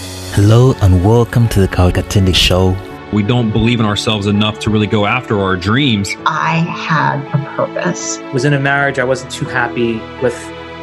Hello and welcome to the Karl Katende Show. We don't believe in ourselves enough to really go after our dreams. I had a purpose. was in a marriage I wasn't too happy with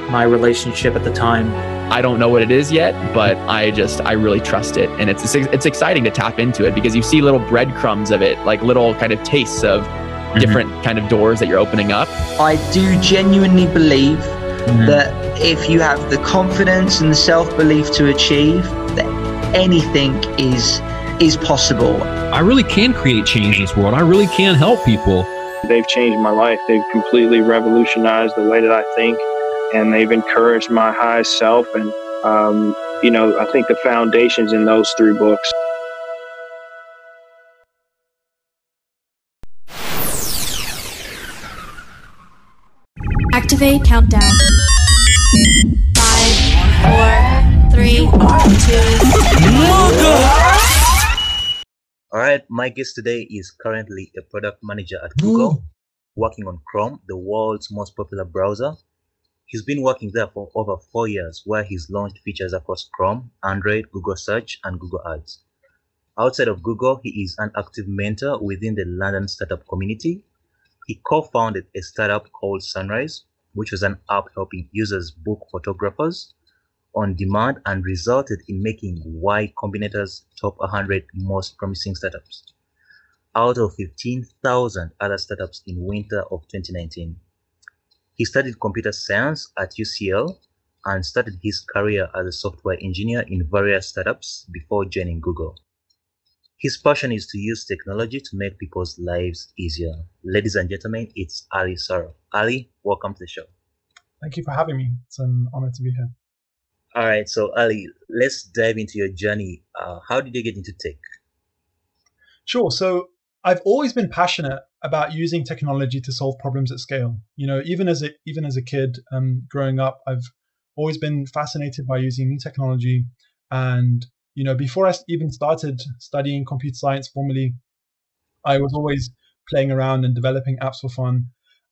my relationship at the time. I don't know what it is yet, but I just I really trust it, and it's it's exciting to tap into it because you see little breadcrumbs of it, like little kind of tastes of mm-hmm. different kind of doors that you're opening up. I do genuinely believe mm-hmm. that if you have the confidence and the self belief to achieve, that anything is is possible. I really can create change in this world. I really can help people. They've changed my life. They've completely revolutionized the way that I think and they've encouraged my highest self. And, um, you know, I think the foundation's in those three books. Activate countdown. Five, four, three, two. All right, my guest today is currently a product manager at Google, working on Chrome, the world's most popular browser. He's been working there for over four years, where he's launched features across Chrome, Android, Google Search, and Google Ads. Outside of Google, he is an active mentor within the London startup community. He co-founded a startup called Sunrise, which was an app helping users book photographers on demand and resulted in making Y Combinator's top 100 most promising startups out of 15,000 other startups in winter of 2019. He studied computer science at UCL and started his career as a software engineer in various startups before joining Google. His passion is to use technology to make people's lives easier. Ladies and gentlemen, it's Ali Sarraf. Ali, welcome to the show. Thank you for having me. It's an honor to be here. All right, so Ali, let's dive into your journey. Uh, how did you get into tech? Sure. So I've always been passionate about using technology to solve problems at scale. You know, even as a even as a kid um, growing up, I've always been fascinated by using new technology. And you know, before I even started studying computer science formally, I was always playing around and developing apps for fun.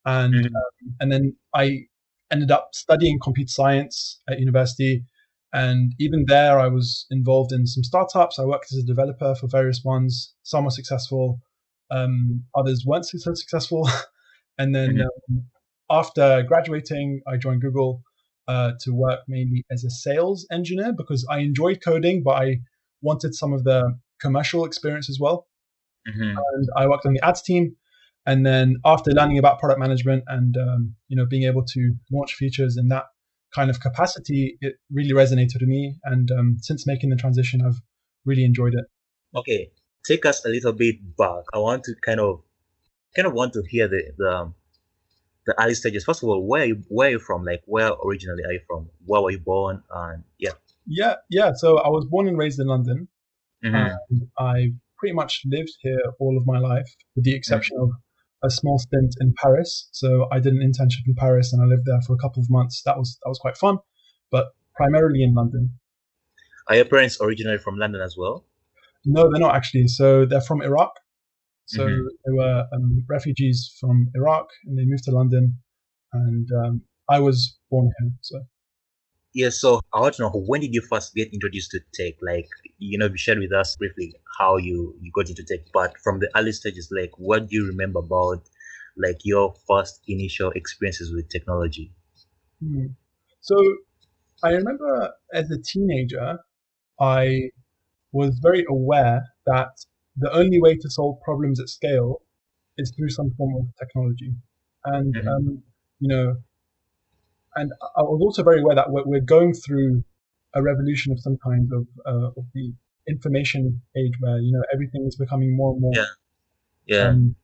And mm-hmm. um, and then I ended up studying computer science at university. And even there, I was involved in some startups. I worked as a developer for various ones. Some were successful, um, others weren't so successful. and then mm-hmm. um, after graduating, I joined Google uh, to work mainly as a sales engineer because I enjoyed coding, but I wanted some of the commercial experience as well. Mm-hmm. And I worked on the ads team. And then after learning about product management and um, you know being able to launch features in that kind of capacity, it really resonated with me. And um, since making the transition, I've really enjoyed it. Okay, take us a little bit back. I want to kind of kind of want to hear the the, um, the early stages. First of all, where are you, where are you from? Like where originally are you from? Where were you born? And yeah. Yeah, yeah. So I was born and raised in London. Mm-hmm. And I pretty much lived here all of my life, with the exception mm-hmm. of a small stint in Paris. So I did an internship in Paris and I lived there for a couple of months. That was that was quite fun, but primarily in London. Are your parents originally from London as well? No, they're not actually. So they're from Iraq. So mm-hmm. they were um, refugees from Iraq, and they moved to London. And um, I was born here. So yeah. So I want to know when did you first get introduced to tech? Like you know, you shared with us briefly how you you got into tech, but from the early stages, like what do you remember about like your first initial experiences with technology? Hmm. So I remember as a teenager, I was very aware that the only way to solve problems at scale is through some form of technology. And, mm-hmm. um, you know, and I was also very aware that we're, we're going through a revolution of some kind of, uh, of the information age where, you know, everything is becoming more and more. Yeah. Yeah. Um,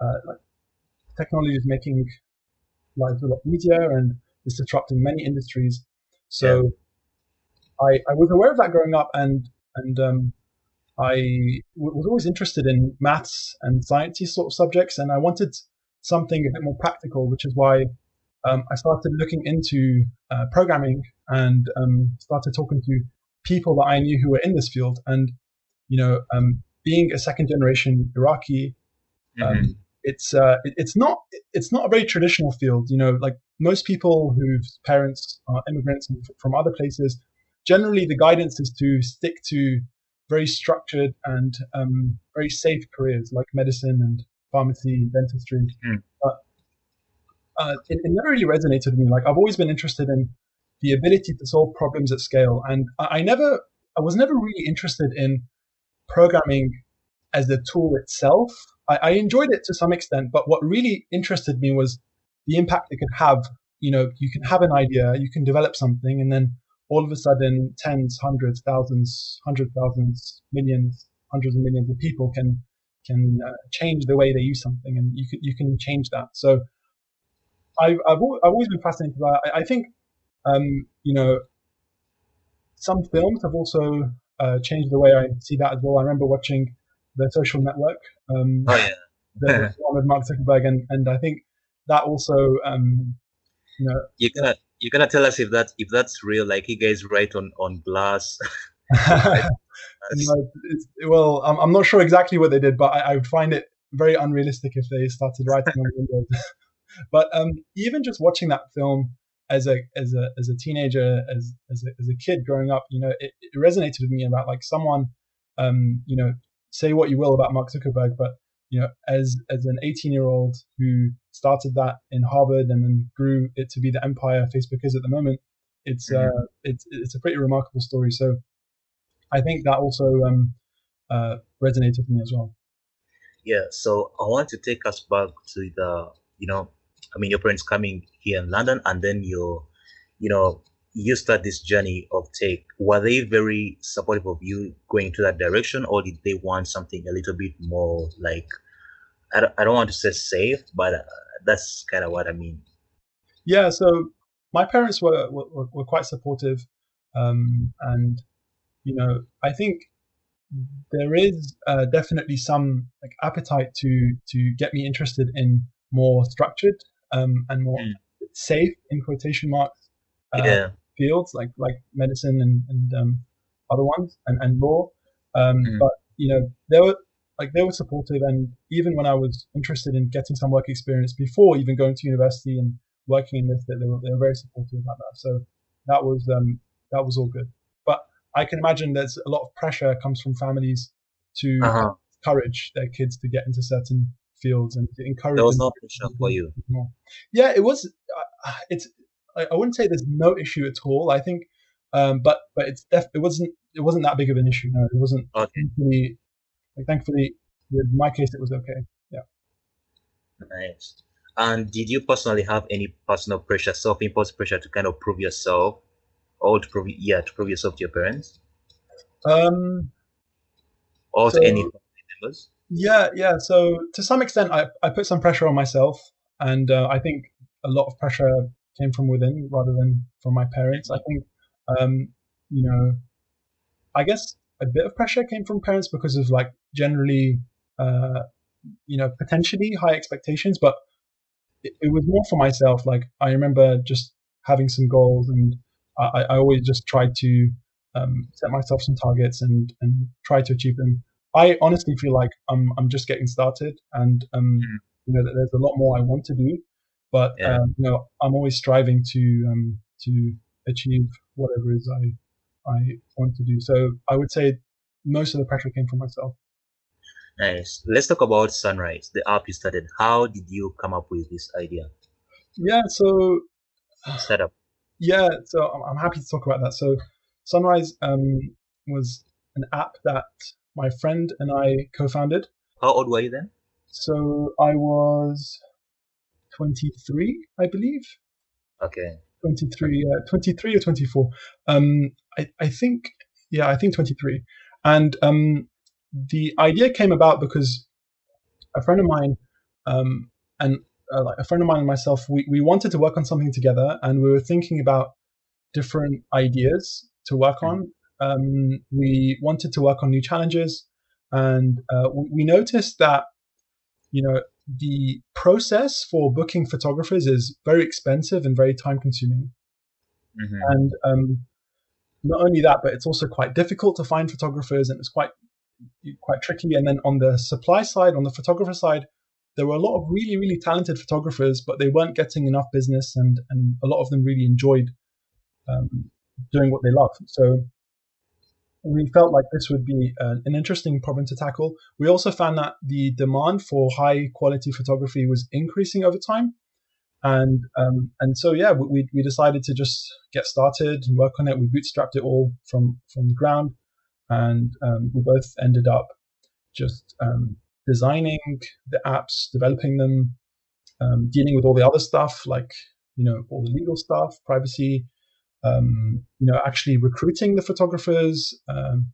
uh, like technology is making life a lot easier and is disrupting many industries. So yeah. I, I was aware of that growing up and and um, I w- was always interested in maths and sciencey sort of subjects, and I wanted something a bit more practical, which is why um, I started looking into uh, programming and um, started talking to people that I knew who were in this field. And you know, um, being a second generation Iraqi, um, mm-hmm. it's uh, it, it's not it's not a very traditional field. You know, like most people whose parents are immigrants from other places, generally the guidance is to stick to very structured and um, very safe careers like medicine and pharmacy, and dentistry. Mm. Uh, it, it, never really resonated with me. Like I've always been interested in the ability to solve problems at scale, and I, I never, I was never really interested in programming as the tool itself. I, I enjoyed it to some extent, but what really interested me was the impact it could have. You know, you can have an idea, you can develop something, and then all of a sudden, tens, hundreds, thousands, hundred thousands, millions, hundreds of millions of people can can uh, change the way they use something, and you can you can change that. So, I've I've, I've always been fascinated by. I, I think, um, you know, some films have also uh, changed the way I see that as well. I remember watching The Social Network. Um, oh yeah. the one with Mark Zuckerberg, and and I think that also, um, you know, you cannot you're gonna tell us if that if that's real? Like he guys write on on glass. no, well, I'm, I'm not sure exactly what they did, but I, I, would find it very unrealistic if they started writing on Windows. But um, even just watching that film as a as a as a teenager, as as a, as a kid growing up, you know, it, it resonated with me about like someone, um, you know, say what you will about Mark Zuckerberg, but you know, as as an 18 year old who started that in Harvard and then grew it to be the empire Facebook is at the moment, it's mm-hmm. uh, it's it's a pretty remarkable story. So I think that also um, uh, resonated with me as well. Yeah. So I want to take us back to the you know, I mean, your parents coming here in London, and then you, you know, you start this journey of tech. Were they very supportive of you going to that direction, or did they want something a little bit more like I don't, I don't want to say safe, but uh, that's kind of what I mean. Yeah, so my parents were were, were quite supportive, um, and you know I think there is uh, definitely some like appetite to to get me interested in more structured um, and more mm. safe in quotation marks uh, yeah. fields like like medicine and, and um, other ones and, and law. Um, mm. But you know there were like they were supportive and even when I was interested in getting some work experience before even going to university and working in this, they were, they were very supportive about that. So that was um, that was all good. But I can imagine there's a lot of pressure comes from families to uh-huh. encourage their kids to get into certain fields and to encourage. There was no pressure for you. More. Yeah, it was. Uh, it's. I, wouldn't say there's no issue at all. I think, um, but but it's def- it wasn't it wasn't that big of an issue. No, it wasn't. Okay. Really, like thankfully, in my case, it was okay. Yeah. Nice. And did you personally have any personal pressure, self-imposed pressure to kind of prove yourself, or to prove yeah to prove yourself to your parents? Um. Or so, to any family members? Yeah, yeah. So to some extent, I I put some pressure on myself, and uh, I think a lot of pressure came from within rather than from my parents. I think, um, you know, I guess a bit of pressure came from parents because of like generally, uh, you know, potentially high expectations, but it, it, was more for myself. Like I remember just having some goals, and I, I always just tried to um, set myself some targets and and try to achieve them. I honestly feel like I'm I'm just getting started, and um, mm. you know, there's a lot more I want to do, but yeah. um, you know, I'm always striving to um, to achieve whatever it is I I want to do. So I would say most of the pressure came from myself. Nice. Let's talk about Sunrise, the app you started. How did you come up with this idea? Yeah, so setup. Yeah, so I'm happy to talk about that. So Sunrise um, was an app that my friend and I co-founded. How old were you then? So I was 23, I believe. Okay. 23, uh, 23 or 24. Um, I, I think, yeah, I think 23. And um, the idea came about because a friend of mine um, and uh, like a friend of mine and myself, we, we wanted to work on something together and we were thinking about different ideas to work on. Um, we wanted to work on new challenges and uh, we noticed that, you know, the process for booking photographers is very expensive and very time consuming. Mm-hmm. And um, not only that, but it's also quite difficult to find photographers and it's quite quite tricky. And then on the supply side, on the photographer side, there were a lot of really, really talented photographers, but they weren't getting enough business and, and a lot of them really enjoyed um, doing what they love. So we felt like this would be an, an, interesting problem to tackle. We also found that the demand for high quality photography was increasing over time. And um, and so yeah, we, we decided to just get started and work on it. We bootstrapped it all from from the ground, and um, we both ended up just um, designing the apps, developing them, um, dealing with all the other stuff like you know all the legal stuff, privacy, um, you know, actually recruiting the photographers, um,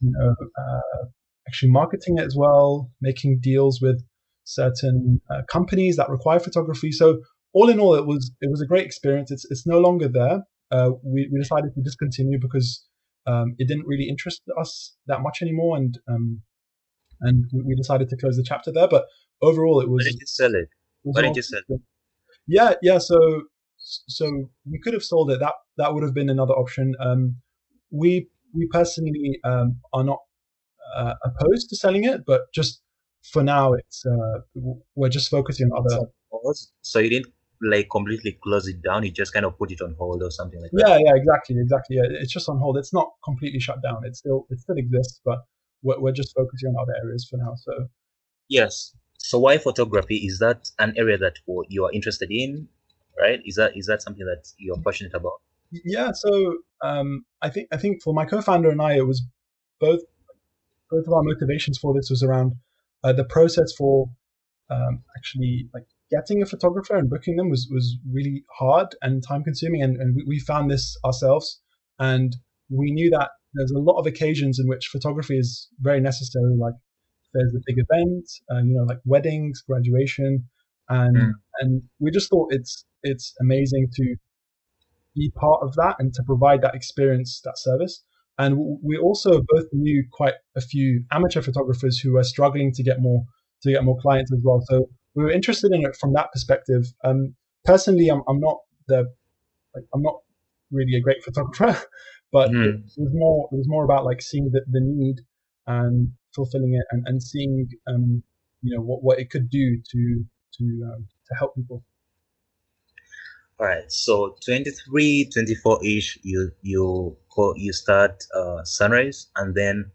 you know, uh, actually marketing it as well, making deals with certain uh, companies that require photography. So all in all, it was it was a great experience. It's it's no longer there. Uh, we we decided to discontinue because um, it didn't really interest us that much anymore, and um, and we decided to close the chapter there. But overall, it was. Did you sell it? Why did you sell it? Yeah, yeah. So so we could have sold it. That that would have been another option. Um, we we personally um, are not uh, opposed to selling it, but just for now, it's uh, we're just focusing on other. So you didn't like completely close it down. You just kind of put it on hold or something like that. Yeah, yeah, exactly, exactly. Yeah, it's just on hold. It's not completely shut down. It still it still exists, but we're, we're just focusing on other areas for now. So yes. So why photography? Is that an area that you are interested in? Right? Is that is that something that you're passionate about? Yeah. So um, I think I think for my co-founder and I, it was both both of our motivations for this was around uh, the process for um, actually like getting a photographer and booking them was was really hard and time consuming, and, and we, we found this ourselves, and we knew that there's a lot of occasions in which photography is very necessary, like there's a big event, uh, you know, like weddings, graduation, and mm. and we just thought it's it's amazing to be part of that and to provide that experience, that service. And we also both knew quite a few amateur photographers who were struggling to get more to get more clients as well. So we were interested in it from that perspective. Um, personally, I'm, I'm not the like I'm not really a great photographer, but mm. it was more it was more about like seeing the, the need and fulfilling it and, and seeing um, you know what, what it could do to to um, to help people. All right. So 23, 24 ish, you you you start uh, Sunrise, and then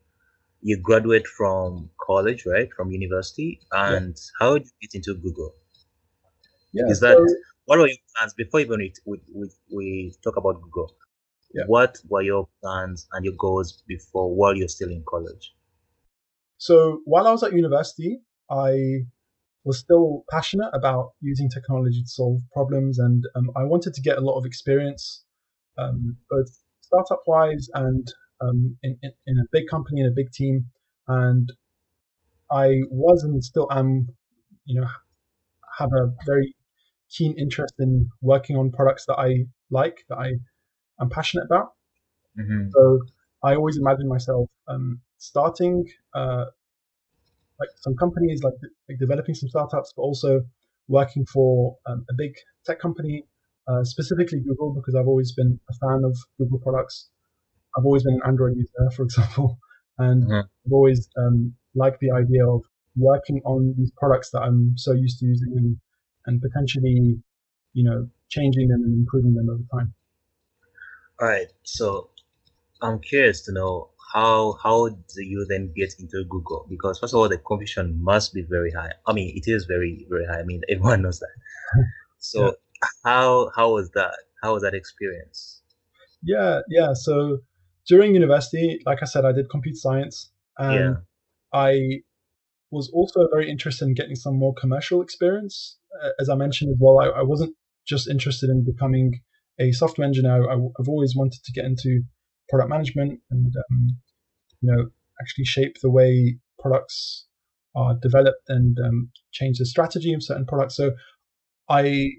you graduate from college, right? From university. And yeah. how did you get into Google? Yeah. Is that so, what were your plans before even we we, we, we talk about Google? Yeah. What were your plans and your goals before while you're still in college? So while I was at university, I was still passionate about using technology to solve problems, and um, I wanted to get a lot of experience, um, both startup wise and um, in, in, in, a big company in a big team. And I was and still am, you know, have a very keen interest in working on products that I like, that I am passionate about. Mm-hmm. So I always imagine myself um, starting uh, like some companies, like, like developing some startups, but also working for um, a big tech company, uh, specifically Google, because I've always been a fan of Google products. I've always been an Android user, for example, and mm-hmm. I've always um, liked the idea of working on these products that I'm so used to using and, and potentially, you know, changing them and improving them over time. All right. So I'm curious to know how how do you then get into Google? Because first of all, the competition must be very high. I mean, it is very very high. I mean, everyone knows that. So yeah. how how was that? How was that experience? Yeah, yeah. So during university, like I said, I did computer science, and yeah. I was also very interested in getting some more commercial experience. Uh, as I mentioned as well, I, I, wasn't just interested in becoming a software engineer. I, have always wanted to get into product management and um, you know actually shape the way products are developed and um, change the strategy of certain products. So I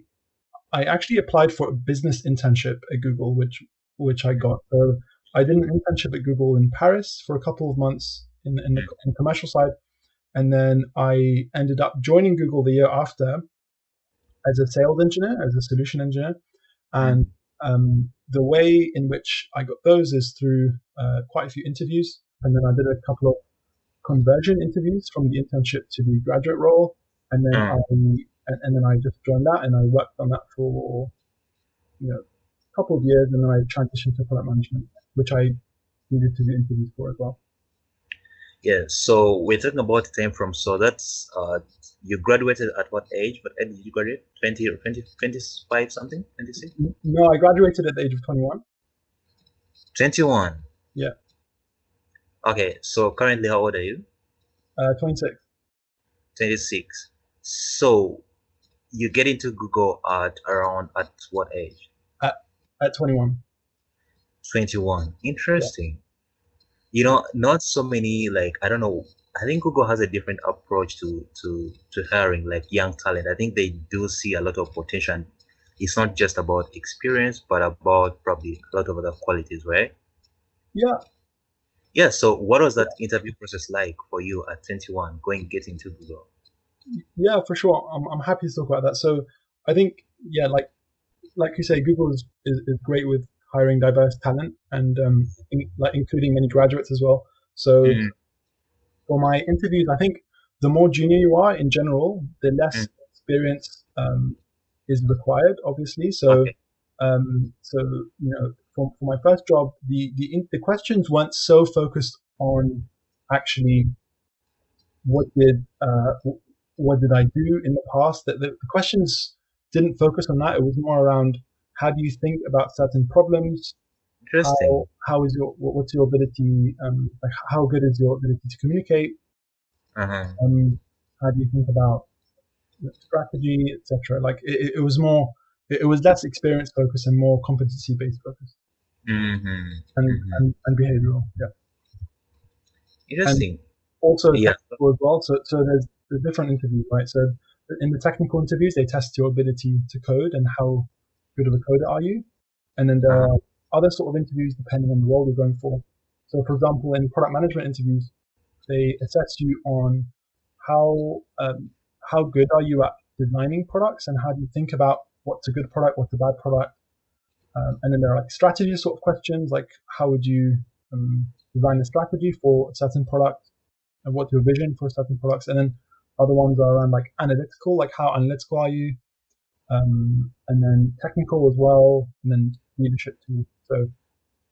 I actually applied for a business internship at Google, which which I got. So I did an internship at Google in Paris for a couple of months in, in the in commercial side, and then I ended up joining Google the year after as a sales engineer, as a solution engineer, and um, the way in which I got those is through uh, quite a few interviews, and then I did a couple of conversion interviews from the internship to the graduate role, and then mm. I and, and, then I just joined that, and I worked on that for you know a couple of years, and then I transitioned to product management, which I needed to do interviews for as well. Yeah, so we're talking about the time from so that's uh you graduated at what age? What age did you graduate? 20 or 20, 25 something? 26? No, I graduated at the age of 21. 21. Yeah. Okay, so currently how old are you? Uh, 26. 26. So you get into Google at around at what age? At at 21. 21. Interesting. You know, not so many like I don't know. I think Google has a different approach to to to hiring like young talent. I think they do see a lot of potential. It's not just about experience, but about probably a lot of other qualities, right? Yeah. Yeah. So, what was that interview process like for you at 21, going getting to Google? Yeah, for sure. I'm, I'm happy to talk about that. So, I think yeah, like like you say, Google is, is, is great with hiring diverse talent and um, in, like including many graduates as well. So, Mm. For my interviews, I think the more junior you are in general, the less Mm. experience um, is required, obviously. So, Okay. um, so you know, for, for my first job, the the in, the questions weren't so focused on actually what did uh, what did I do in the past. That the, the questions didn't focus on that. It was more around how do you think about certain problems, Interesting. how how is your what- what's your ability um, like how good is your ability to communicate Uh-huh. um, how do you think about strategy etc like it, it- was more it, was less experience focused and more competency based focused Mm-hmm. and, Mhm. and and behavioral yeah Interesting. also Yeah. as well so so there's there's different interviews right so in the technical interviews they test your ability to code and how good of a coder are you and then there are other sort of interviews depending on the role you're going for. So for example in product management interviews they assess you on how um, how good are you at designing products and how do you think about what's a good product what's a bad product? Um, and then there are like strategy sort of questions like how would you um, design a strategy for a certain product? And what's your vision for certain products and then other ones are around like analytical like how analytical are you? Um, and then technical as well and then leadership too so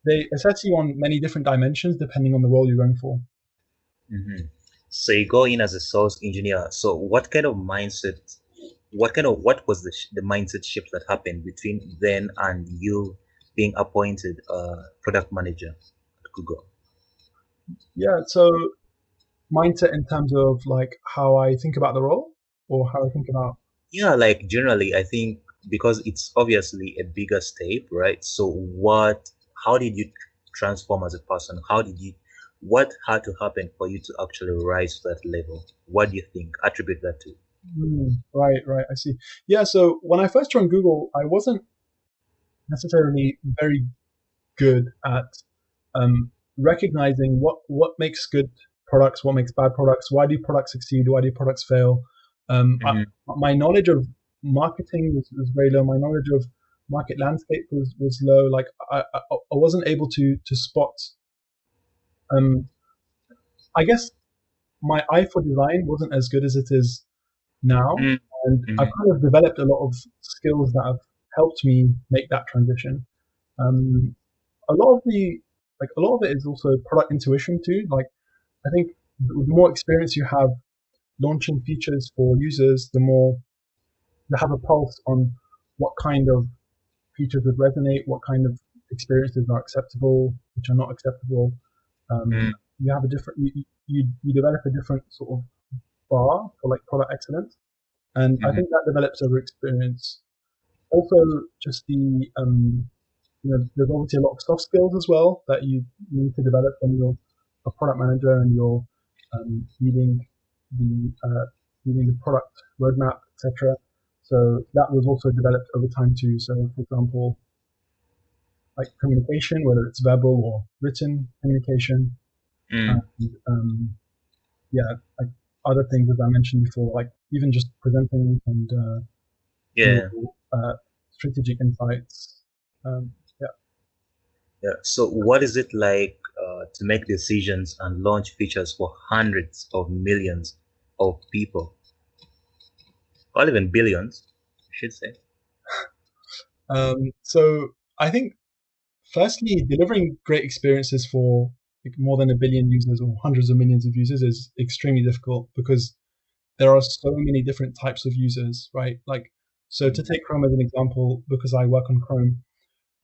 they assess you on many different dimensions depending on the role you're going for hmm So you go in as a source engineer. So what kind of mindset, what kind of, what was the, sh- the mindset shift that happened between then and you being appointed uh, product manager at Google? yeah so mindset in terms of like how i think about the role or how i think about Yeah, like generally, I think because it's obviously a bigger step, right? So what, how did you transform as a person? How did you, what had to happen for you to actually rise to that level? What do you think? Attribute that to. Hmm, right right i see yeah so when i first joined google i wasn't necessarily very good at um, recognizing what what makes good products what makes bad products why do products succeed why do products fail um, I- Mhm. my knowledge of marketing was, was very low. My knowledge of market landscape was, was low. Like I, I, I wasn't able to to spot um i guess my eye for design wasn't as good as it is now. Mm. and Mhm. i've kind of developed a lot of skills that have helped me make that transition. Um a lot of the like a lot of it is also product intuition too. Like i think the more experience you have launching features for users the more have a pulse on what kind of features would resonate, what kind of experiences are acceptable, which are not acceptable. Um, Mm. You have a different, you, you, you develop a different sort of bar for like product excellence. And I Mhm. think that develops over experience. Also, just the, um, you know, there's obviously a lot of soft skills as well that you need to develop when you're a product manager and you're um, leading the uh, leading the product roadmap, etc. So that was also developed over time too. So, for example, like communication, whether it's verbal or written communication, Mm. and um, yeah, like other things as I mentioned before, like even just presenting and uh, Yeah. uh, strategic insights. Um, yeah. Yeah. So, what is it like uh, to make decisions and launch features for hundreds of millions of people, or even billions, I should say? Um, so I think, firstly, delivering great experiences for like, more than a billion users or hundreds of millions of users is extremely difficult because there are so many different types of users, right? Like, so to take Chrome as an example, because I work on Chrome,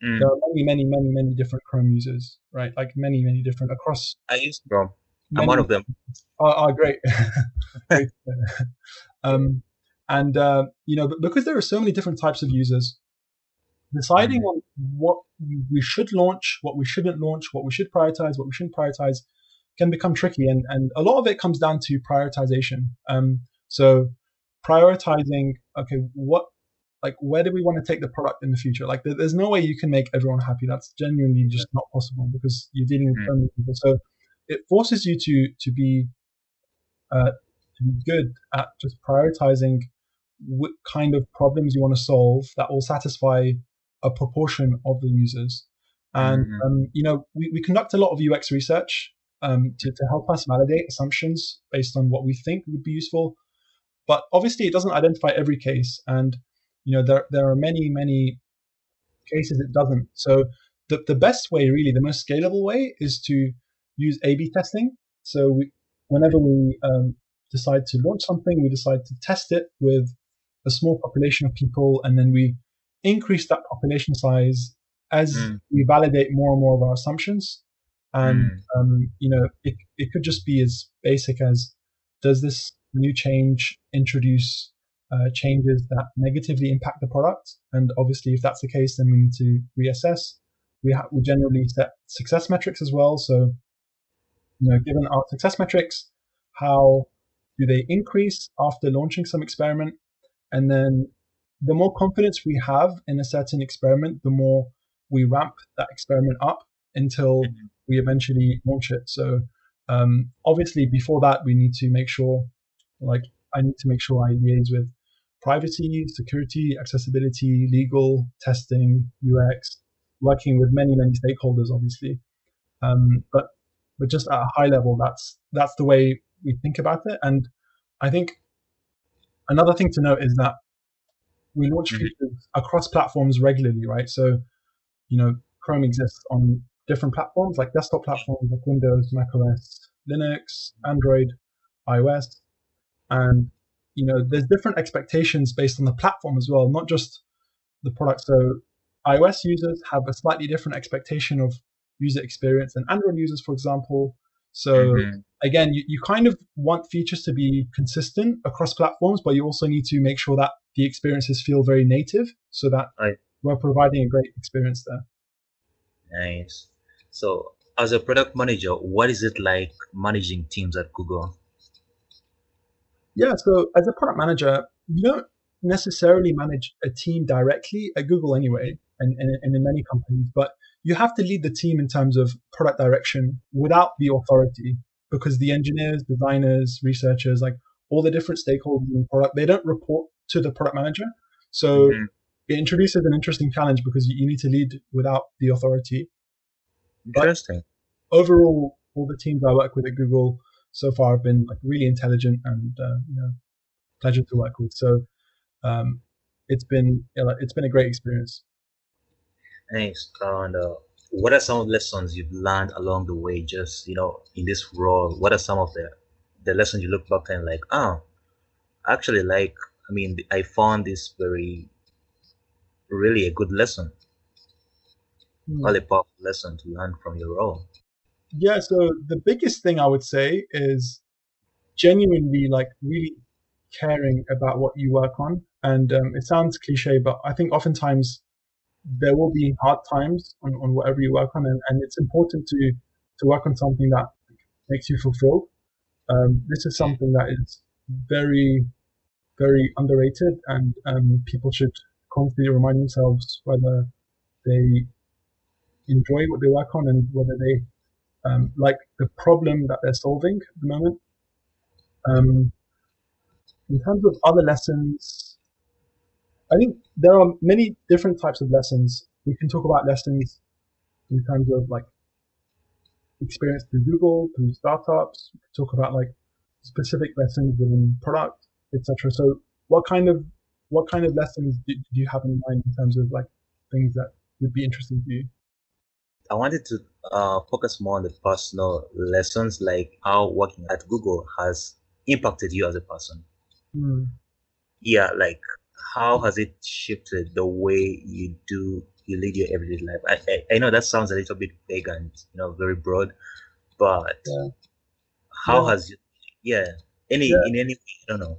Mm. there are many, many, many, many different Chrome users, right? Like many, many different across. I use Chrome. I'm one of them. Oh, oh great. great. um, and uh, you know, but because there are so many different types of users, deciding on what we should launch, what we shouldn't launch, what we should prioritize, what we shouldn't prioritize, can become tricky. And and a lot of it comes down to prioritization. Um, so prioritizing, okay, what like where do we want to take the product in the future? Like there, there's no way you can make everyone happy. That's genuinely just not possible because you're dealing with so many people. So it forces you to to be uh, to be good at just prioritizing what kind of problems you want to solve that will satisfy a proportion of the users. And Mhm. um, you know, we, we conduct a lot of UX research um, to, to help us validate assumptions based on what we think would be useful. But obviously, it doesn't identify every case, and you know, there there are many many cases it doesn't. So the the best way, really, the most scalable way, is to use A/B testing. So we, whenever we um, decide to launch something, we decide to test it with a small population of people, and then we increase that population size as Mm. we validate more and more of our assumptions. And Mm. um, you know, it it could just be as basic as does this new change introduce uh, changes that negatively impact the product? And obviously, if that's the case, then we need to reassess. We ha- we generally set success metrics as well. So, you know, given our success metrics, how do they increase after launching some experiment? And then the more confidence we have in a certain experiment, the more we ramp that experiment up until Mhm. we eventually launch it. So um, obviously before that we need to make sure like I need to make sure I liaise with privacy, security, accessibility, legal, testing, UX, working with many, many stakeholders obviously. Um, but but just at a high level that's that's the way we think about it. And I think another thing to note is that we launch Mhm. features across platforms regularly, right? So, you know, Chrome exists on different platforms like desktop platforms like Windows, Mac OS, Linux, Android, iOS, and you know, there's different expectations based on the platform as well, not just the product. So, iOS users have a slightly different expectation of user experience than Android users, for example. So, Mhm. Again, you, you kind of want features to be consistent across platforms, but you also need to make sure that the experiences feel very native so that Right. we're providing a great experience there. Nice. So, as a product manager, what is it like managing teams at Google? Yeah, so as a product manager, you don't necessarily manage a team directly at Google anyway, and, and, and in many companies, but you have to lead the team in terms of product direction without the authority because the engineers, designers, researchers, like all the different stakeholders in the product, they don't report to the product manager. So Mhm. it introduces an interesting challenge because you, you need to lead without the authority. Interesting. Overall, all the teams I work with at Google so far have been like really intelligent and uh, you know pleasure to work with. So um, it's been you know, it's been a great experience. Thanks, And uh, what are some of the lessons you've learned along the way, just you know, in this role? What are some of the the lessons you look back and like, oh actually, like, I mean, I found this very, really a good lesson, Hmm. really powerful lesson to learn from your role. Yeah. So the biggest thing I would say is genuinely like really caring about what you work on. And um, it sounds cliche, but I think oftentimes there will be hard times on, on whatever you work on, and, and it's important to to work on something that makes you fulfilled. Um, this is something that is very, very underrated, and um, people should constantly remind themselves whether they enjoy what they work on and whether they um, like the problem that they're solving at the moment. Um, in terms of other lessons, I think there are many different types of lessons. We can talk about lessons in terms of like experience through Google, through startups. We can talk about like specific lessons within product, etc. So, what kind of what kind of lessons do, do you have in mind in terms of like things that would be interesting to you? I wanted to uh, focus more on the personal lessons, like how working at Google has impacted you as a person. Mm. Yeah, like how has it shifted the way you do you lead your everyday life? I, I, I know that sounds a little bit vague and you know very broad, but Yeah. how Yeah. has you, yeah any Yeah. in any way I don't know.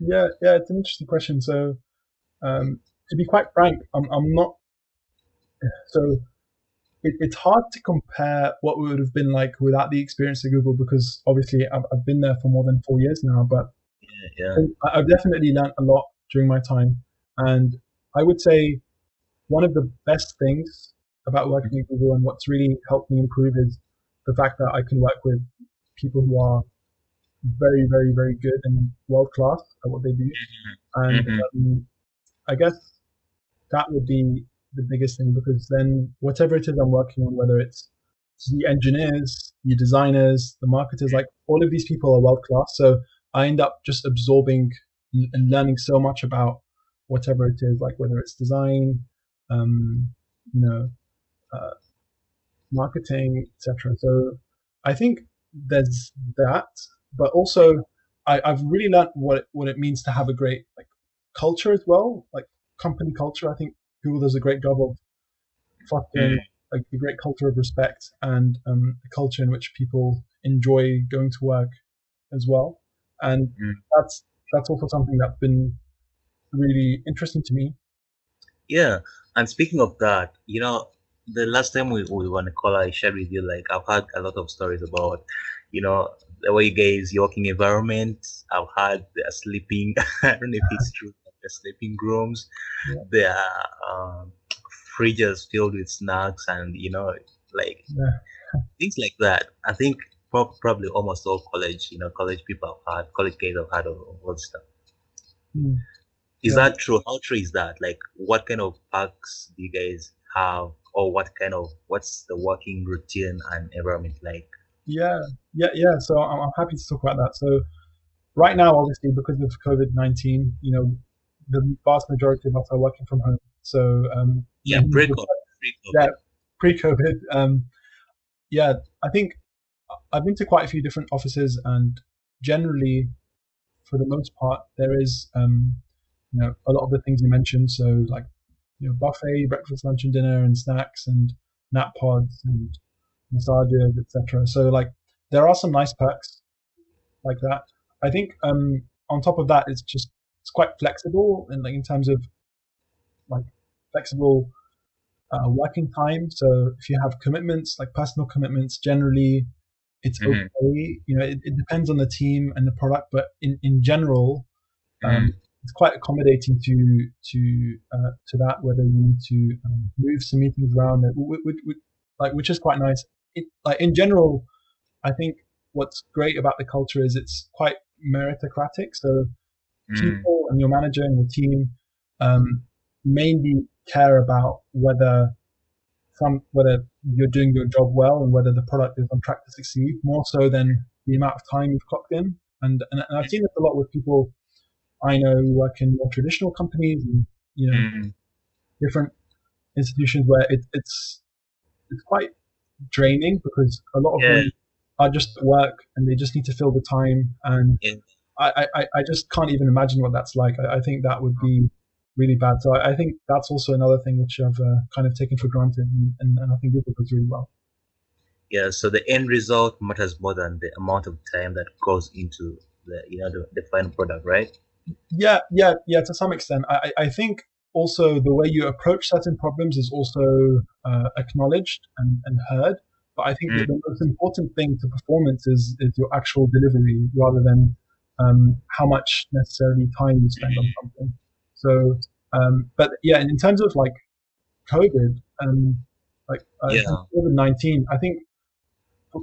Yeah, yeah, it's an interesting question. So, um, to be quite frank, I'm, I'm not. So, it, it's hard to compare what we would have been like without the experience at Google because obviously I've, I've been there for more than four years now. But Yeah, yeah. I've definitely learned a lot during my time, and I would say one of the best things about working at Google and what's really helped me improve is the fact that I can work with people who are very, very, very good and world class at what they do. And Mhm. um, I guess that would be the biggest thing because then whatever it is I'm working on, whether it's the engineers, the designers, the marketers, like all of these people are world class. So I end up just absorbing and learning so much about whatever it is, like whether it's design, um, you know, uh, marketing, etc. So I think there's that, but also I, I've really learned what it, what it means to have a great like culture as well, like company culture. I think Google does a great job of fostering like a great culture of respect and um, a culture in which people enjoy going to work as well. And Mm. that's that's also something that's been really interesting to me. Yeah, and speaking of that, you know, the last time we, we were on a call, I shared with you, like, I've had a lot of stories about, you know, the way you guys, your working environment. I've had the sleeping, I don't know if it's true, the sleeping rooms, Yeah. there are um, fridges filled with snacks and, you know, like Yeah. things like that. I think prob- probably almost all college, you know, college people have had, college guys have had all, all this stuff. Mm. Is Yeah. that true? How true is that? Like, what kind of perks do you guys have, or what kind of what's the working routine and environment like? Yeah, yeah, yeah. So I'm, I'm happy to talk about that. So right now, obviously, because of COVID nineteen, you know, the vast majority of us are working from home. So um, Yeah, up, break. Yeah. pre-COVID, um, yeah, I think I've been to quite a few different offices, and generally, for the most part, there is um, you know a lot of the things you mentioned. So like you know buffet, breakfast, lunch, and dinner, and snacks, and nap pods, and massages, etc. So like there are some nice perks like that. I think um, on top of that, it's just it's quite flexible and like in terms of like flexible uh, working time. So if you have commitments, like personal commitments, generally it's Mhm. okay. You know, it, it depends on the team and the product, but in in general, um, Mhm. it's quite accommodating to to uh, to that. Whether you need to um, move some meetings around, which, which, like which is quite nice. It, like in general, I think what's great about the culture is it's quite meritocratic. So Mm. people and your manager and your team um, mainly care about whether some whether you're doing your job well and whether the product is on track to succeed more so than the amount of time you've clocked in. And and, and I've seen this a lot with people I know who work in more traditional companies and you know Mm. different institutions where it, it's it's quite draining because a lot of Yeah. them are just at work and they just need to fill the time and Yeah. I, I, I just can't even imagine what that's like. I, I think that would be really bad. So I, I think that's also another thing which I've uh, kind of taken for granted, and, and, and I think Google does really well. Yeah, so the end result matters more than the amount of time that goes into the you know the, the final product, right? Yeah, yeah, yeah. To some extent, I, I think also the way you approach certain problems is also uh, acknowledged and, and heard. But I think that the most important thing to performance is is your actual delivery rather than um, how much necessarily time you spend on something. So, um, but yeah, in terms of like COVID, um, like uh, Yeah. COVID nineteen, I think for,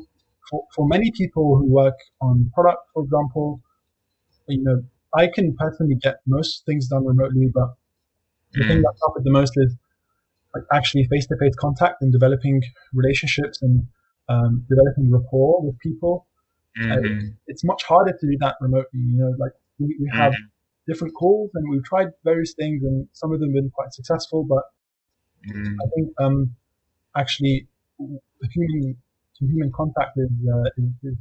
for for many people who work on product, for example, you know, I can personally get most things done remotely, but the thing Mm. that suffered the most is like actually face-to-face contact and developing relationships and um, developing rapport with people. Mhm. It's much harder to do that remotely. You know, like we, we have Mhm. Different calls and we've tried various things and some of them have been quite successful, but Mm. I think um, actually the human to human contact is, uh, is, is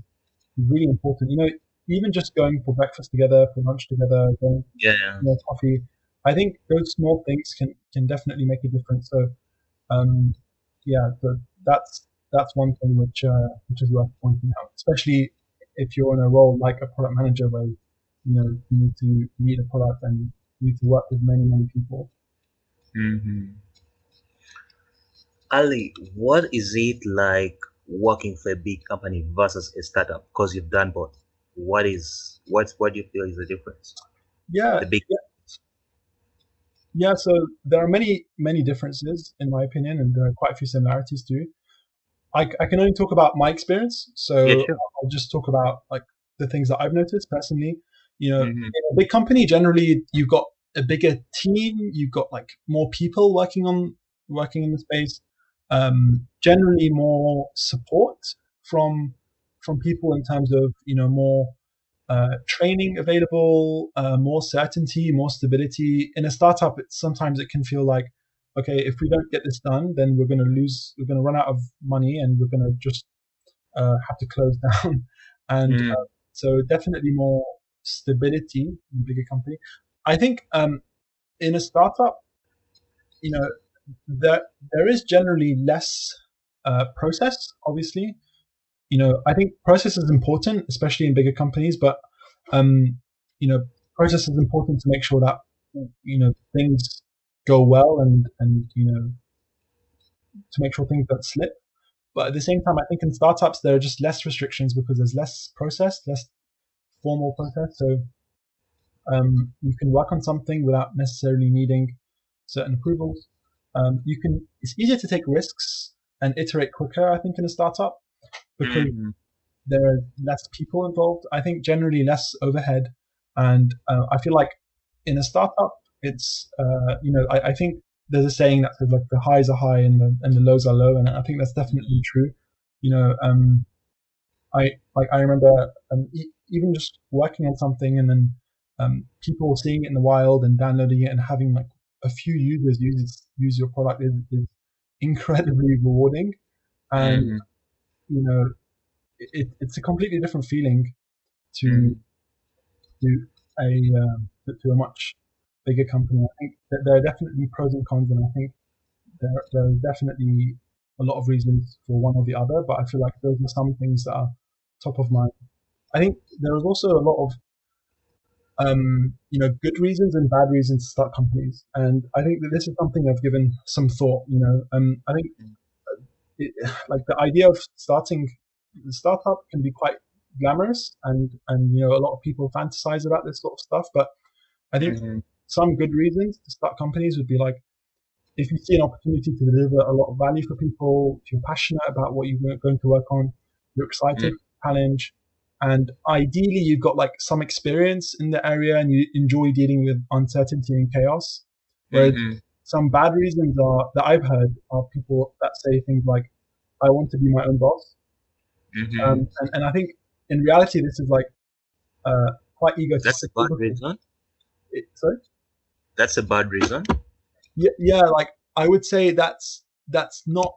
really important. You know, even just going for breakfast together, for lunch together, going Yeah. you know, coffee. I think those small things can can definitely make a difference. So, um, yeah, so that's that's one thing which uh, which is worth pointing out, especially if you're in a role like a product manager where you know you need to meet a product and you need to work with many many people. hmm Ali, what is it like working for a big company versus a startup? Because you've done both. What is what what do you feel is the difference? Yeah, The big Yeah, so there are many, many differences in my opinion, and there are quite a few similarities too. I, I can only talk about my experience, so Yeah, sure. I'll just talk about like the things that I've noticed personally. You know, Mhm. in a big company, generally you've got a bigger team, you've got like more people working on working in the space. Um, generally, more support from from people in terms of you know more uh, training available, uh, more certainty, more stability. In a startup, it, sometimes it can feel like, okay, if we don't get this done, then we're going to lose, we're going to run out of money, and we're going to just uh, have to close down. and Mm. uh, so, definitely more stability in a bigger company. I think um, in a startup, you know, there there is generally less uh, process. Obviously, you know, I think process is important, especially in bigger companies. But um, you know, process is important to make sure that you know things go well and and you know to make sure things don't slip. But at the same time, I think in startups there are just less restrictions because there's less process, less formal process. So um, you can work on something without necessarily needing certain approvals. Um, you can. It's easier to take risks and iterate quicker. I think in a startup because Mhm. there are less people involved. I think generally less overhead, and uh, I feel like in a startup, it's uh, you know I, I think there's a saying that says like the highs are high and the and the lows are low, and I think that's definitely true. You know, um, I like I remember um, even just working on something and then um, people seeing it in the wild and downloading it and having like a few users use use your product is, is incredibly rewarding, and Mhm. you know it, it's a completely different feeling to Mm. to a to, to a much bigger company. I think that there are definitely pros and cons, and I think there there are definitely a lot of reasons for one or the other. But I feel like those are some things that are top of mind. I think there is also a lot of um, you know good reasons and bad reasons to start companies, and I think that this is something I've given some thought. You know, um, I think it, like the idea of starting the startup can be quite glamorous and and you know a lot of people fantasize about this sort of stuff but i think Mhm. some good reasons to start companies would be like if you see an opportunity to deliver a lot of value for people if you're passionate about what you're going to work on you're excited challenge and ideally you've got like some experience in the area and you enjoy dealing with uncertainty and chaos whereas Mhm. some bad reasons are that I've heard are people that say things like, "I want to be my own boss," Mhm. um, and, and I think in reality this is like uh, quite That's a bad reason. it- sorry, That's a bad reason. yeah, yeah, like I would say that's that's not.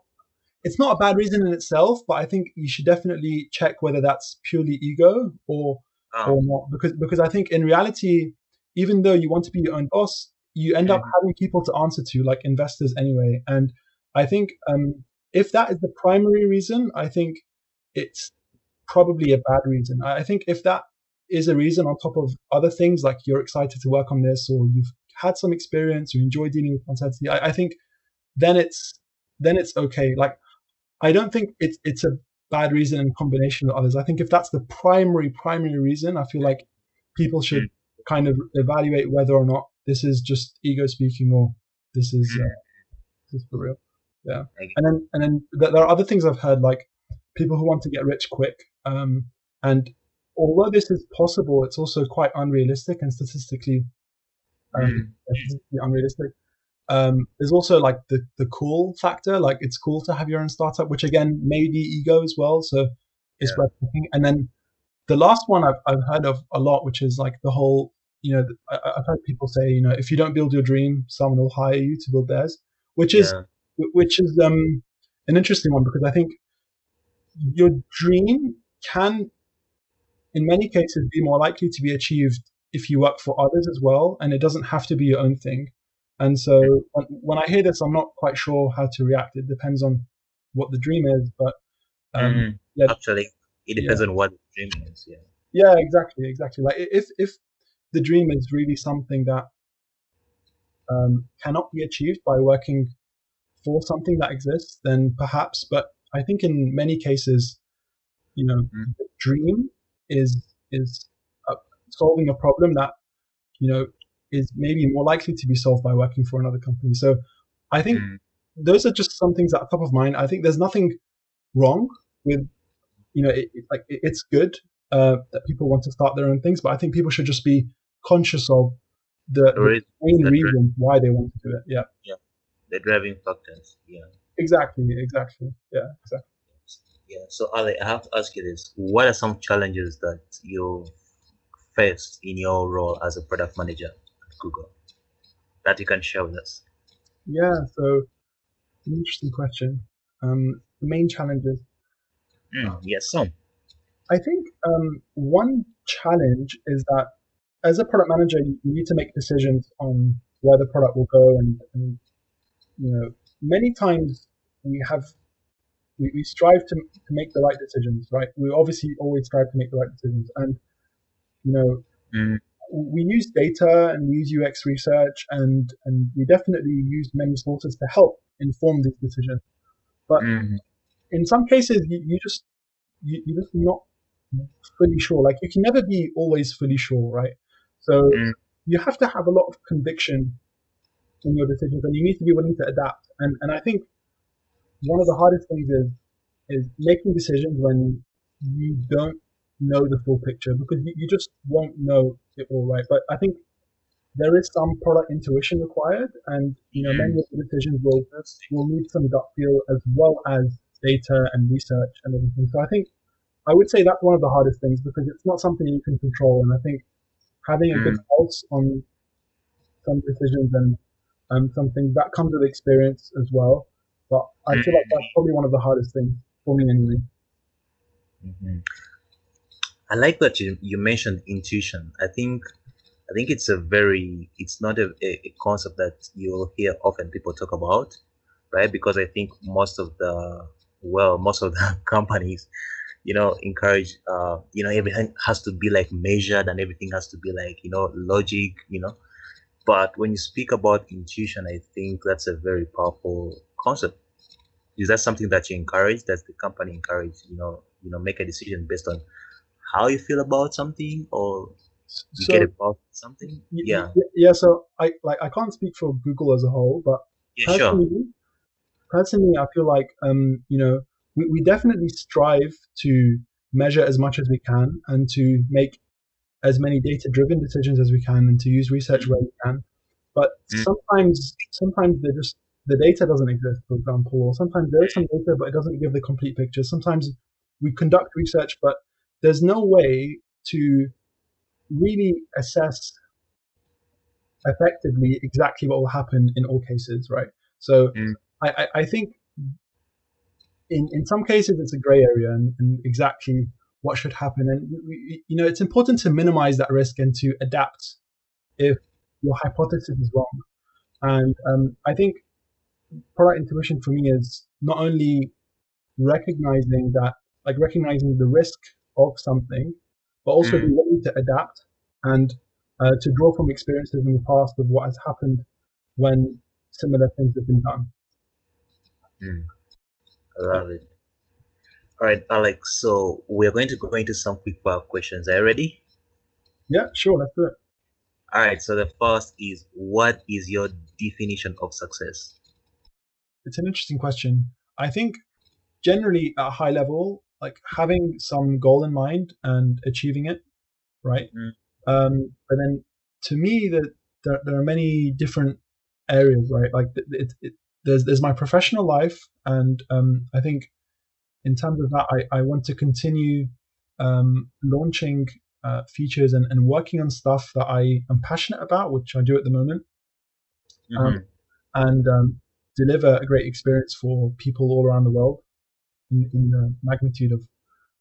It's not a bad reason in itself, but I think you should definitely check whether that's purely ego or Oh. or not because because I think in reality, even though you want to be your own boss, you end up Mhm. having people to answer to, like investors anyway. And I think um, if that is the primary reason, I think it's probably a bad reason. I I think if that is a reason on top of other things, like you're excited to work on this or you've had some experience, you enjoy dealing with uncertainty, I, I think then it's then it's okay. Like I don't think it's it's a bad reason in combination with others. I think if that's the primary primary reason, I feel like people should kind of evaluate whether or not this is just ego speaking or this is uh, this is for real. Yeah, and then and then there are other things I've heard like people who want to get rich quick. Um, and although this is possible, it's also quite unrealistic and statistically um, Mm. statistically unrealistic. Um, there's also like the the cool factor, like it's cool to have your own startup, which again may be ego as well. So it's Yeah. worth thinking. And then the last one I've I've heard of a lot, which is like the whole, you know, I, I've heard people say, you know, if you don't build your dream, someone will hire you to build theirs, which is Yeah. which is um, an interesting one because I think your dream can, in many cases, be more likely to be achieved if you work for others as well, and it doesn't have to be your own thing. And so when, when I hear this, I'm not quite sure how to react. It depends on what the dream is, but um, Mhm. yeah, Actually, it depends on what the dream is. Yeah. yeah, exactly, exactly. Like if if the dream is really something that um, cannot be achieved by working for something that exists, then perhaps. But I think in many cases, you know, Mm. the dream is is uh, solving a problem that you know is maybe more likely to be solved by working for another company. So I think Mm. those are just some things that are top of mind. I think there's nothing wrong with you know it, it- like it, it's good uh, that people want to start their own things, but I think people should just be conscious of the, The the reason- why they want to do it. Yeah, Yeah. The driving factors. Yeah. exactly, exactly. Yeah, exactly. Yeah. So Ali, I have to ask you this: What are some challenges that you faced in your role as a product manager Google that you can share with us? Yeah, so an interesting question. Um, the main challenges. Mm, yes, some. I think um, one challenge is that as a product manager, you you need to make decisions on where the product will go, and, and you know, many times we have we, we strive to, to make the right decisions, right? We obviously always strive to make the right decisions, and you know, Mm, we use data and we use UX research, and and we definitely use many sources to help inform these decisions. But mm, in some cases, you, you just you, you're just not fully sure. Like you can never be always fully sure, right? So Mm. you have to have a lot of conviction in your decisions, and you need to be willing to adapt. And and I think one of the hardest things is is making decisions when you don't know the full picture because you, you just won't know it all right. But I think there is some product intuition required, and you know many of the decisions will will need some gut feel as well as data and research and everything. So I think I would say that's one of the hardest things because it's not something you can control, and I think having a good pulse on some decisions and um, something that comes with experience as well. But I feel like that's probably one of the hardest things for me anyway. mhm. I like that you, you mentioned intuition. I think I think it's a very it's not a, a, concept that you'll hear often people talk about, right? Because I think most of the well, most of the companies, you know, encourage uh, you know, everything has to be like measured and everything has to be like, you know, logic, you know. But when you speak about intuition, I think that's a very powerful concept. Is that something that you encourage? Does the company encourage, you know, you know, make a decision based on how you feel about something or you So get about something? Yeah. yeah. So I like I can't speak for Google as a whole, but Yeah, sure. personally, personally, I feel like um, you know we, we definitely strive to measure as much as we can and to make as many data-driven decisions as we can and to use research where we can. But Mm. sometimes, sometimes they just the data doesn't exist, for example, or sometimes there is some data but it doesn't give the complete picture. Sometimes we conduct research, but there's no way to really assess effectively exactly what will happen in all cases, right? So Mm. I, I, I think in, in some cases it's a gray area and, and exactly what should happen. And we- you know, it's important to minimize that risk and to adapt if your hypothesis is wrong. And um, I think product intuition for me is not only recognizing that, like recognizing the risk of something, but also Mm. be willing to adapt and uh, to draw from experiences in the past of what has happened when similar things have been done. Mm. I love it. All right, Alex. So we're going to go into some quick fire questions. Are you ready? Yeah, sure, let's do it. All right. So the first is, what is your definition of success? It's an interesting question. I think generally at a high level, like having some goal in mind and achieving it, right? Mm. Um, but then to me, that there, there are many different areas, right? Like it, it, it, there's there's my professional life, and um, I think in terms of that, I, I want to continue um, launching uh, features and, and working on stuff that I am passionate about, which I do at the moment Mhm. and um, deliver a great experience for people all around the world in, in the magnitude of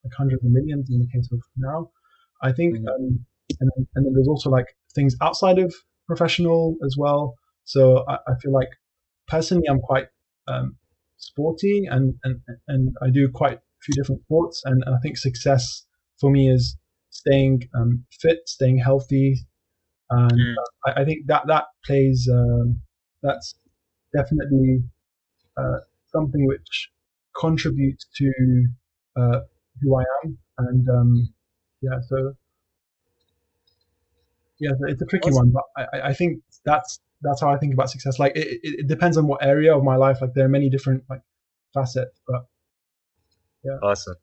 like hundreds of millions in the case of now. I think, Mhm. um, and, then- and then there's also like things outside of professional as well. So I, I feel like personally, I'm quite um, sporty and, and, and I do quite a few different sports. And, and I think success for me is staying um, fit, staying healthy. And Mm. uh, I, I think that that plays, um, that's definitely uh, something which contributes to uh, who I am. And um, yeah, so yeah, so it's a tricky Awesome. one, but I, I- think that's that's how I think about success. Like it, it, depends on what area of my life. Like there are many different like facets, but yeah. Awesome.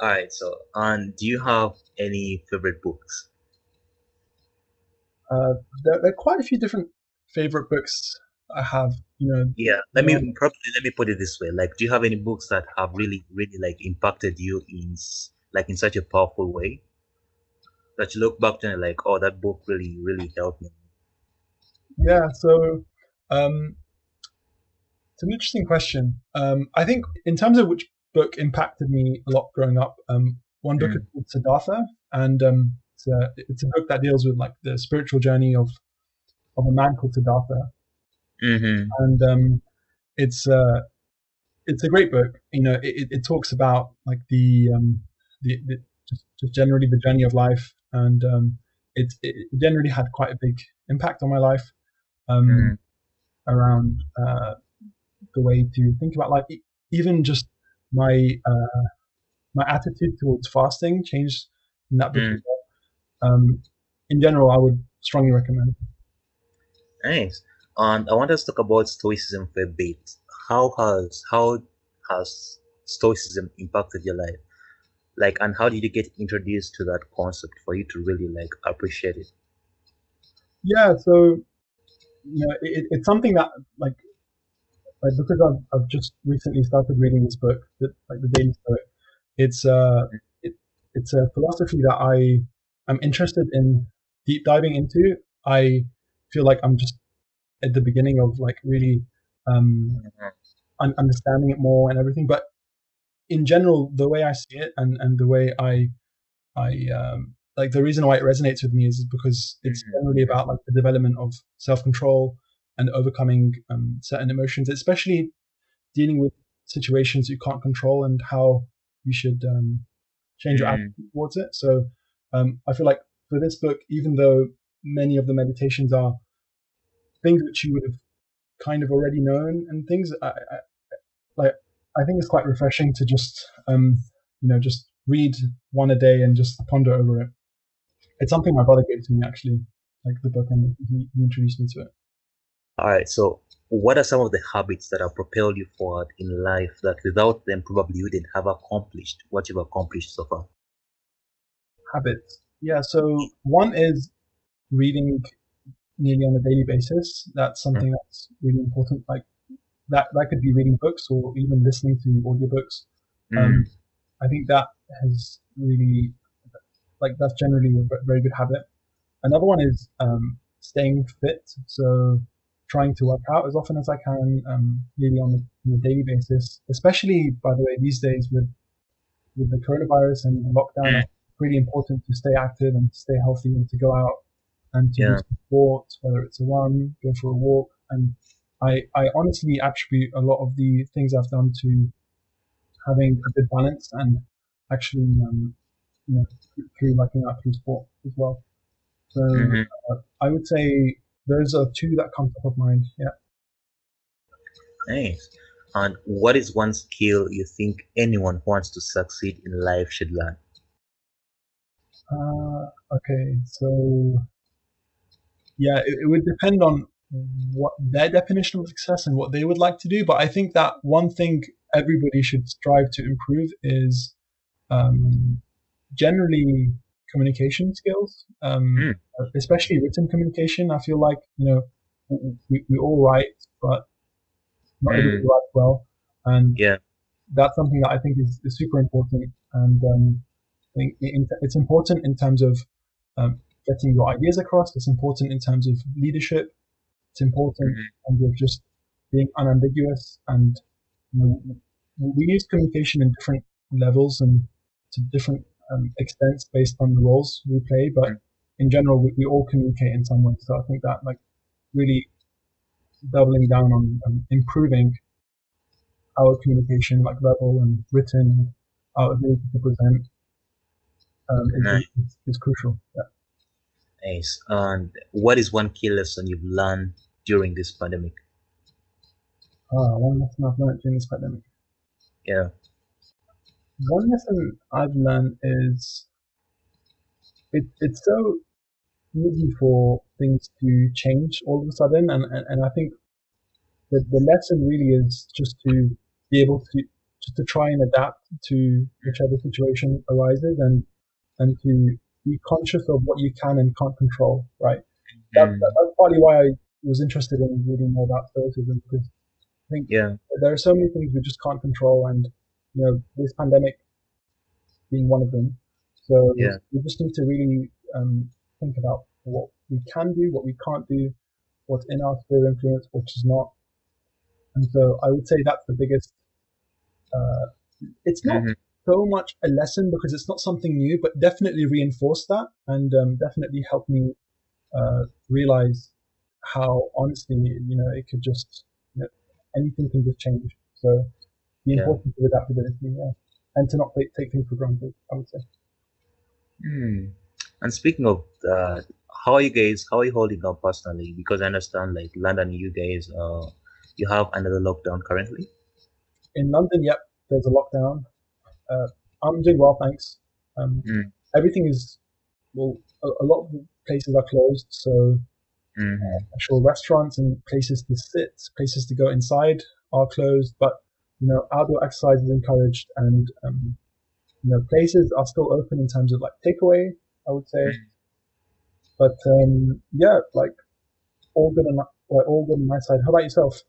All right. So, and do you have any favorite books? uh, there, there are quite a few different favorite books I have. You know, Yeah. Let me probably let me put it this way. Like, do you have any books that have really, really like impacted you in like in such a powerful way that you look back to and like, oh, that book really, really helped me. Yeah, so um, it's an interesting question. Um, I think in terms of which book impacted me a lot growing up, um, one book Mm. is called Siddhartha, and um, it's, a, it's a book that deals with like the spiritual journey of of a man called Siddhartha, Mm-hmm. and um, it's uh, it's a great book. You know, it, it, talks about like the um, the, the just, just generally the journey of life, and um, it, it generally had quite a big impact on my life um, Mhm. around uh, the way to think about life. Even just my uh, my attitude towards fasting changed in that book. Mm. as well. Um, in general, I would strongly recommend. Nice. And I want us to talk about stoicism for a bit. How has how has stoicism impacted your life? Like, and how did you get introduced to that concept for you to really like appreciate it? Yeah, so you know, it, it's something that like like because I've, I've just recently started reading this book, that, like the Daily Stoic. It's uh, it, it's a philosophy that I am interested in deep diving into. I feel like I'm just at the beginning of like really um, un- understanding it more and everything. But in general, the way I see it and, and the way I I um, like the reason why it resonates with me is because it's Mhm. generally about like the development of self control and overcoming um, certain emotions, especially dealing with situations you can't control and how you should um, change your Mhm. attitude towards it. So um, I feel like for this book, even though many of the meditations are things which you would have kind of already known and things, I, I, like I think it's quite refreshing to just um, you know just read one a day and just ponder over it. It's something my brother gave to me actually, like the book, and he, he introduced me to it. All right. So, what are some of the habits that have propelled you forward in life that without them probably you wouldn't have accomplished what you've accomplished so far? Habits, yeah. So one is reading nearly on a daily basis. That's something that's really important. Like that, that could be reading books or even listening to audiobooks. Um, I think that has really, like, that's generally a very good habit. Another one is um, staying fit. So trying to work out as often as I can, um, really on a, on a daily basis. Especially, by the way, these days with with the coronavirus and the lockdown, it's really important to stay active and stay healthy and to go out and to Yeah. sport, whether it's a run, go for a walk. And I, I honestly attribute a lot of the things I've done to having a good balance and actually, um, you know, through like an active sport as well. So Mhm. uh, I would say those are two that come top of mind. Yeah. Nice. And what is one skill you think anyone who wants to succeed in life should learn? Uh, okay, so yeah, it, it would depend on what their definition of success and what they would like to do. But I think that one thing everybody should strive to improve is um, generally communication skills, um, Mm. especially written communication. I feel like you know we, we all write, but not everybody Mm. writes well, and Yeah. that's something that I think is, is super important. And um, I think it- it's important in terms of um, getting your ideas across. It's important in terms of leadership. It's important Mhm. in terms of just being unambiguous and you know, we use communication in different levels and to different um, extents based on the roles we play, but in general, we, we all communicate in some way. So I think that like really doubling down on um, improving our communication, like verbal and written, our ability to present, um, is, is, is, crucial. Yeah. Nice. And what is one key lesson you've learned during this pandemic? Ah, one lesson I've learned during this pandemic. Yeah. One lesson I've learned is it, it's so easy for things to change all of a sudden, and, and, and I think the, the lesson really is just to be able to just to try and adapt to whichever situation arises and and to be conscious of what you can and can't control, right? That, that, that's partly why I was interested in reading more about stoicism because I think yeah. there are so many things we just can't control, and you know this pandemic being one of them. So yeah. we just need to really um, think about what we can do, what we can't do, what's in our sphere of influence, which is not. And so I would say that's the biggest. Uh, it's not mm-hmm. So much a lesson because it's not something new, but definitely reinforced that and um, definitely helped me uh, realize how honestly, you know, it could just, you know, anything can just change. So the importance yeah. of adaptability, yeah, and to not take, take things for granted, I would say. Hmm. And speaking of that, how are you guys? How are you holding up personally? Because I understand, like London, you guys, uh, you have another lockdown currently. In London, yep, there's a lockdown. Uh, I'm doing well, thanks. Um, mm. Everything is well. A, a, lot of places are closed, so mm-hmm. uh, actual restaurants and places to sit, places to go inside are closed. But you know, outdoor exercise is encouraged, and um, you know, places are still open in terms of like takeaway. I would say. Mm. But um, yeah, like all good on like all good on my side. How about yourself?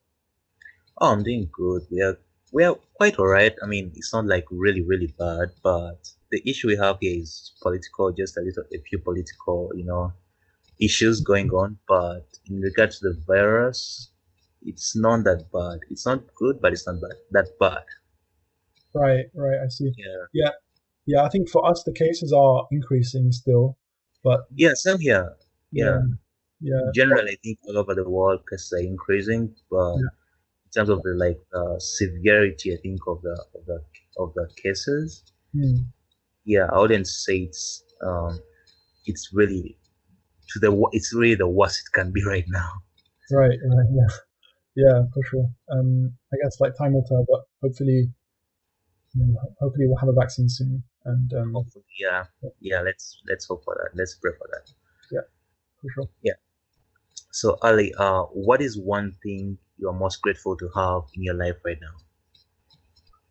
Oh, I'm doing good. We are we are quite alright. I mean, it's not like really really bad, but the issue we have here is political. Just a little, a few political, you know, issues going on. But in regards to the virus, it's not that bad. It's not good, but it's not bad that bad. Right, right. I see. Yeah, yeah, yeah. I think for us, the cases are increasing still. But yeah, same here. Yeah. Yeah. Generally, I think all over the world cases are increasing, but yeah. In terms of the like uh, severity, I think of the of the of the cases, mm. yeah, I wouldn't say it's um, it's really to the it's really the worst it can be right now. Right. Right. Yeah. Yeah, for sure. Um, I guess like time will tell, but hopefully, you know, hopefully we'll have a vaccine soon. And um, hopefully, yeah, yeah. Let's let's hope for that. Let's pray for that. Yeah, for sure. Yeah. So Ali, uh, what is one thing you're most grateful to have in your life right now?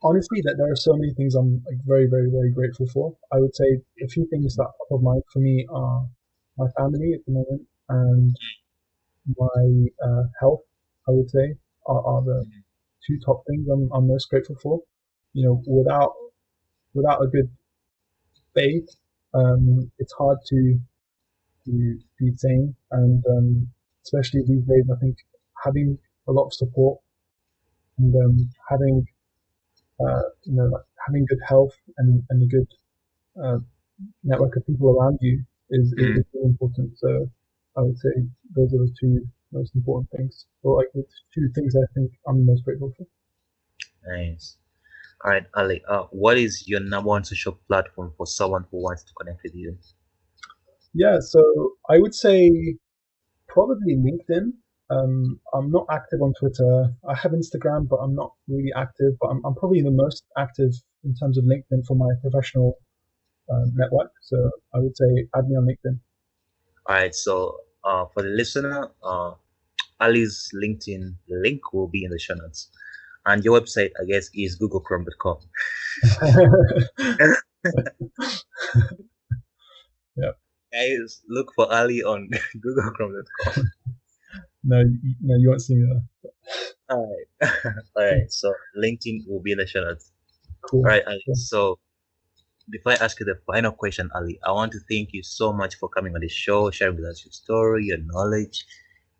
Honestly, that there are so many things I'm like very, very, very grateful for. I would say a few things that top of mind for me are my family at the moment and my uh, health. I would say are, are the two top things I'm, I'm most grateful for. You know, without without a good faith, um, it's hard to to be sane, and um, especially these days, I think having a lot of support and um, having uh, you know like having good health and, and a good uh, network of people around you is, is, is really important. So I would say those are the two most important things, or like the two things I think I'm most grateful for. Nice. All right, Ali. Uh, what is your number one social platform for someone who wants to connect with you? Yeah, so I would say probably LinkedIn. Um, I'm not active on Twitter. I have Instagram, but I'm not really active. But I'm, I'm probably the most active in terms of LinkedIn for my professional um, network. So I would say add me on LinkedIn. All right. So uh, for the listener, uh, Ali's LinkedIn link will be in the show notes. And your website, I guess, is googlechrome.com. yeah. Guys, look for Ali on googlechrome.com. No, no, you won't see me there. All right. All right. So LinkedIn will be in the show notes. Cool. All right, Ali. So before I ask you the final question, Ali, I want to thank you so much for coming on the show, sharing with us your story, your knowledge,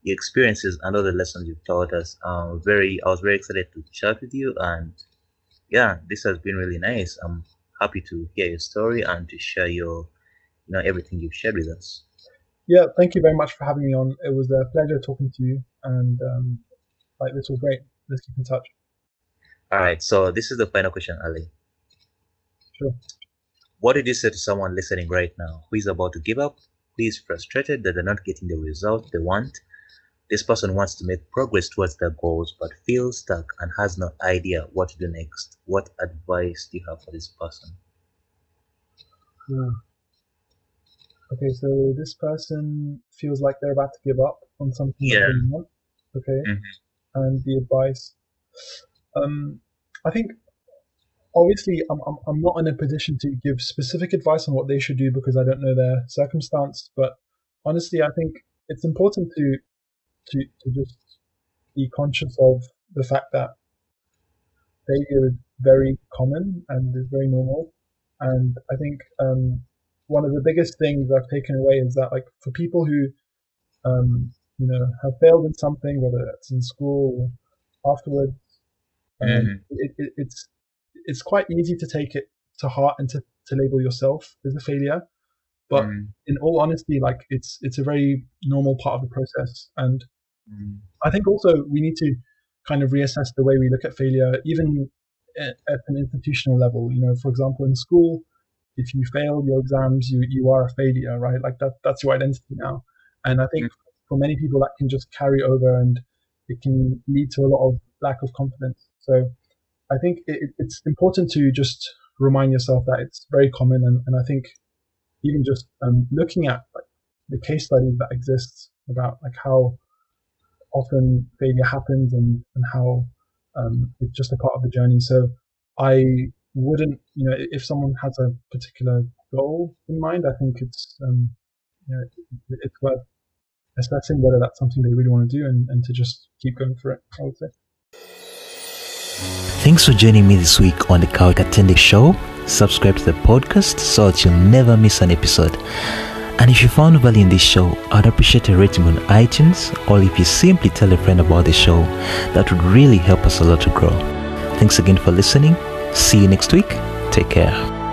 your experiences and all the lessons you've taught us. Um, very, I was very excited to chat with you, and yeah, this has been really nice. I'm happy to hear your story and to share your, you know, everything you've shared with us. Yeah, thank you very much for having me on. It was a pleasure talking to you, and um, like this was great. Let's keep in touch. All right, so this is the final question, Ali. Sure. What did you say to someone listening right now who is about to give up, who is frustrated that they're not getting the result they want? This person wants to make progress towards their goals but feels stuck and has no idea what to do next. What advice do you have for this person? Yeah. Okay, so this person feels like they're about to give up on something Yeah. that they want. Okay, Mhm. and the advice. Um, I think obviously I'm, I'm I'm not in a position to give specific advice on what they should do because I don't know their circumstance. But honestly, I think it's important to to to just be conscious of the fact that failure is very common and is very normal. And I think um, one of the biggest things I've taken away is that like for people who um, you know have failed in something, whether that's in school or afterwards, um, Mhm. it, it, it's it's quite easy to take it to heart and to, to label yourself as a failure. But Mm, in all honesty, like it's it's a very normal part of the process, and mm, I think also we need to kind of reassess the way we look at failure, even at, at an institutional level. You know, for example, in school, if you fail your exams, you you are a failure, right? Like that that's your identity now. And I think for many people that can just carry over, and it can lead to a lot of lack of confidence. So I think it, it- it's important to just remind yourself that it's very common, and, and I think even just um, looking at like the case studies that exist about like how often failure happens and, and how um, it's just a part of the journey. So I wouldn't, you know, if someone has a particular goal in mind, I think it's, um, you know, it- it's worth assessing whether that's something they really want to do and, and to just keep going for it, I would say. Thanks for joining me this week on the Karl Katende Show. Subscribe to the podcast so that you'll never miss an episode. And if you found value in this show, I'd appreciate a rating on iTunes or if you simply tell a friend about the show. That would really help us a lot to grow. Thanks again for listening. See you next week. Take care.